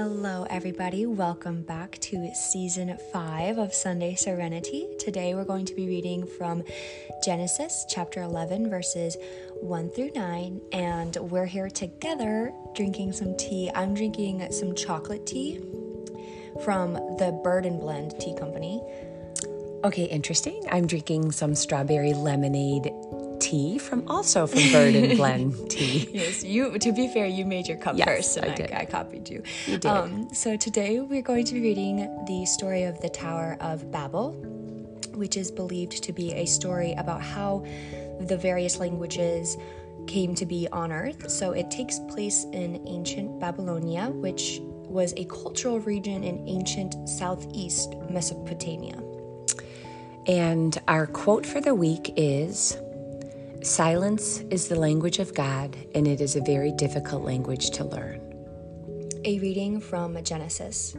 Hello, everybody. Welcome back to season five of Sunday Serenity. Today, we're going to be reading from Genesis chapter 11, verses 1 through 9, and we're here together drinking some tea. I'm drinking some chocolate tea from the Bird and Blend Tea Company. Okay, interesting. I'm drinking some strawberry lemonade tea from also from Bird and Blend tea. Yes, you. To be fair, you made your cup Yes, first, and I I. I copied you. You did. Um, so today we're going to be reading the story of the Tower of Babel, which is believed to be a story about how the various languages came to be on Earth. So it takes place in ancient Babylonia, which was a cultural region in ancient southeast Mesopotamia. And our quote for the week is Silence is the language of God, and it is a very difficult language to learn. A reading from Genesis.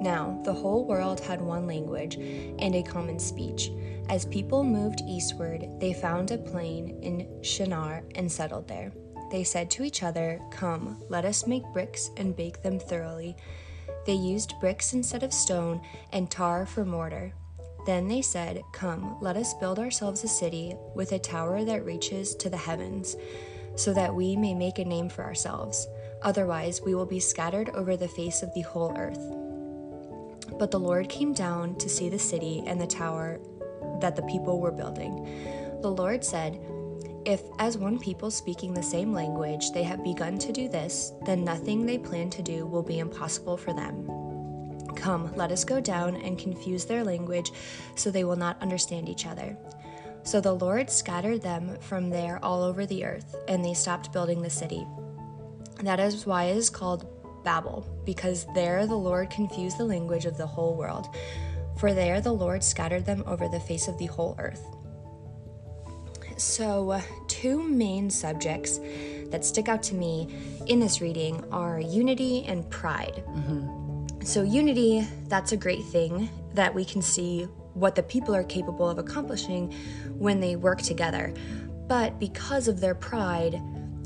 Now, the whole world had one language and a common speech. As people moved eastward, they found a plain in Shinar and settled there. They said to each other, Come, let us make bricks and bake them thoroughly. They used bricks instead of stone and tar for mortar. Then they said, Come, let us build ourselves a city with a tower that reaches to the heavens, so that we may make a name for ourselves. Otherwise, we will be scattered over the face of the whole earth. But the Lord came down to see the city and the tower that the people were building. The Lord said, If, as one people speaking the same language, they have begun to do this, then nothing they plan to do will be impossible for them. Come, let us go down and confuse their language so they will not understand each other. So the Lord scattered them from there all over the earth, and they stopped building the city. That is why it is called Babel, because there the Lord confused the language of the whole world. For there the Lord scattered them over the face of the whole earth. So, two main subjects that stick out to me in this reading are unity and pride. Mm-hmm. So, unity, that's a great thing that we can see what the people are capable of accomplishing when they work together. But because of their pride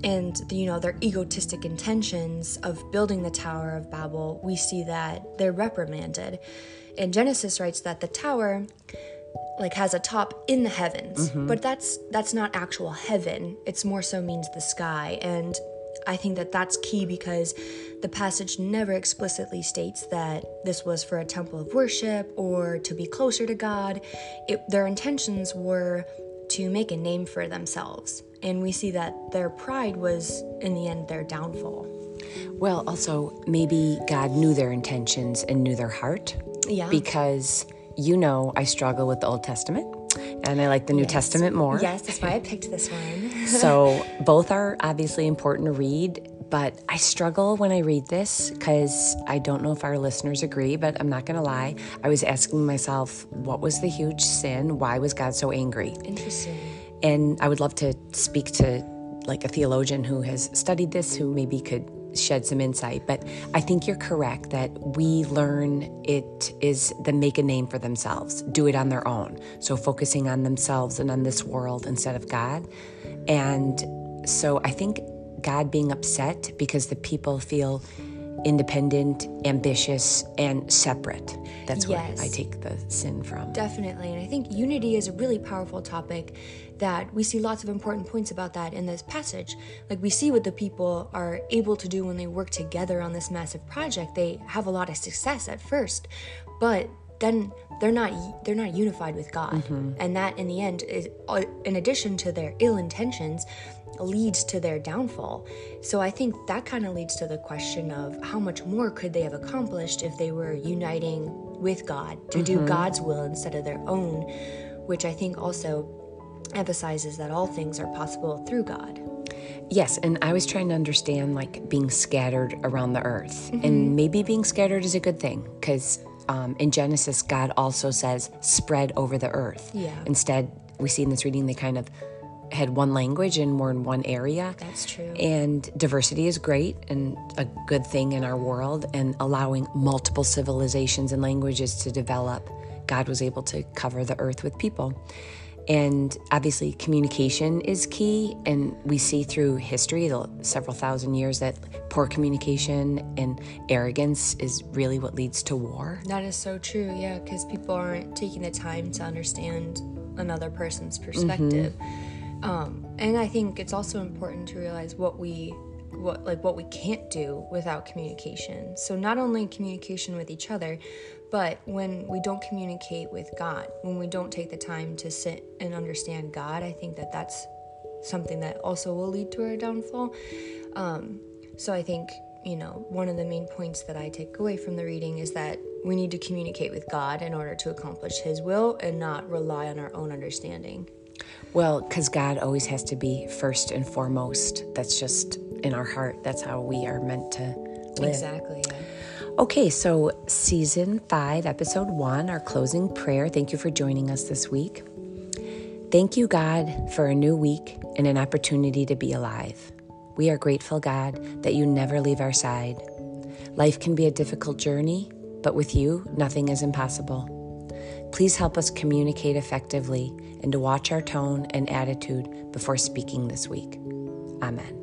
and you know their egotistic intentions of building the Tower of Babel, we see that they're reprimanded. And Genesis writes that the tower like has a top in the heavens mm-hmm. but that's that's not actual heaven it's more so means the sky and i think that that's key because the passage never explicitly states that this was for a temple of worship or to be closer to god it, their intentions were to make a name for themselves and we see that their pride was in the end their downfall Well, also, maybe God knew their intentions and knew their heart. Yeah. Because you know I struggle with the Old Testament and I like the New Testament more. yes that's why i picked this one so both are obviously important to read, but I struggle when I read this because I don't know if our listeners agree, but I'm not going to lie. I was asking myself, what was the huge sin? Why was God so angry? interesting And I would love to speak to like a theologian who has studied this, who maybe could shed some insight. But I think you're correct that we learn it is the make a name for themselves, do it on their own. So focusing on themselves and on this world instead of God. And so I think God being upset because the people feel independent, ambitious, and separate. That's Yes. where I take the sin from. Definitely. And I think unity is a really powerful topic that we see lots of important points about that in this passage. Like we see what the people are able to do when they work together on this massive project. They have a lot of success at first, but then they're not they're not unified with God. Mm-hmm. And that in the end is uh, in addition to their ill intentions leads to their downfall. So I think that kind of leads to the question of how much more could they have accomplished if they were uniting with God to do mm-hmm. God's will instead of their own, which I think also emphasizes that all things are possible through God. Yes, and I was trying to understand like being scattered around the earth. And mm-hmm. maybe being scattered is a good thing because um, in Genesis, God also says spread over the earth. Yeah. Instead, we see in this reading they kind of had one language and were in one area. That's true. And diversity is great and a good thing in our world, and allowing multiple civilizations and languages to develop. God was able to cover the earth with people. And obviously, communication is key. And we see through history, the several thousand years, that poor communication and arrogance is really what leads to war. That is so true, yeah, because people aren't taking the time to understand another person's perspective. Mm-hmm. Um, and I think it's also important to realize what we what like what we can't do without communication. So not only communication with each other, but when we don't communicate with God, when we don't take the time to sit and understand God, I think that that's something that also will lead to our downfall. Um, so I think, you know, one of the main points that I take away from the reading is that we need to communicate with God in order to accomplish His will and not rely on our own understanding. Well, because God always has to be first and foremost. That's just in our heart. That's how we are meant to live. Exactly. Yeah. Okay, so season five, episode one, our closing prayer. Thank you for joining us this week. Thank you, God, for a new week and an opportunity to be alive. We are grateful, God, that you never leave our side. Life can be a difficult journey, but with you, nothing is impossible. Please help us communicate effectively and to watch our tone and attitude before speaking this week. Amen.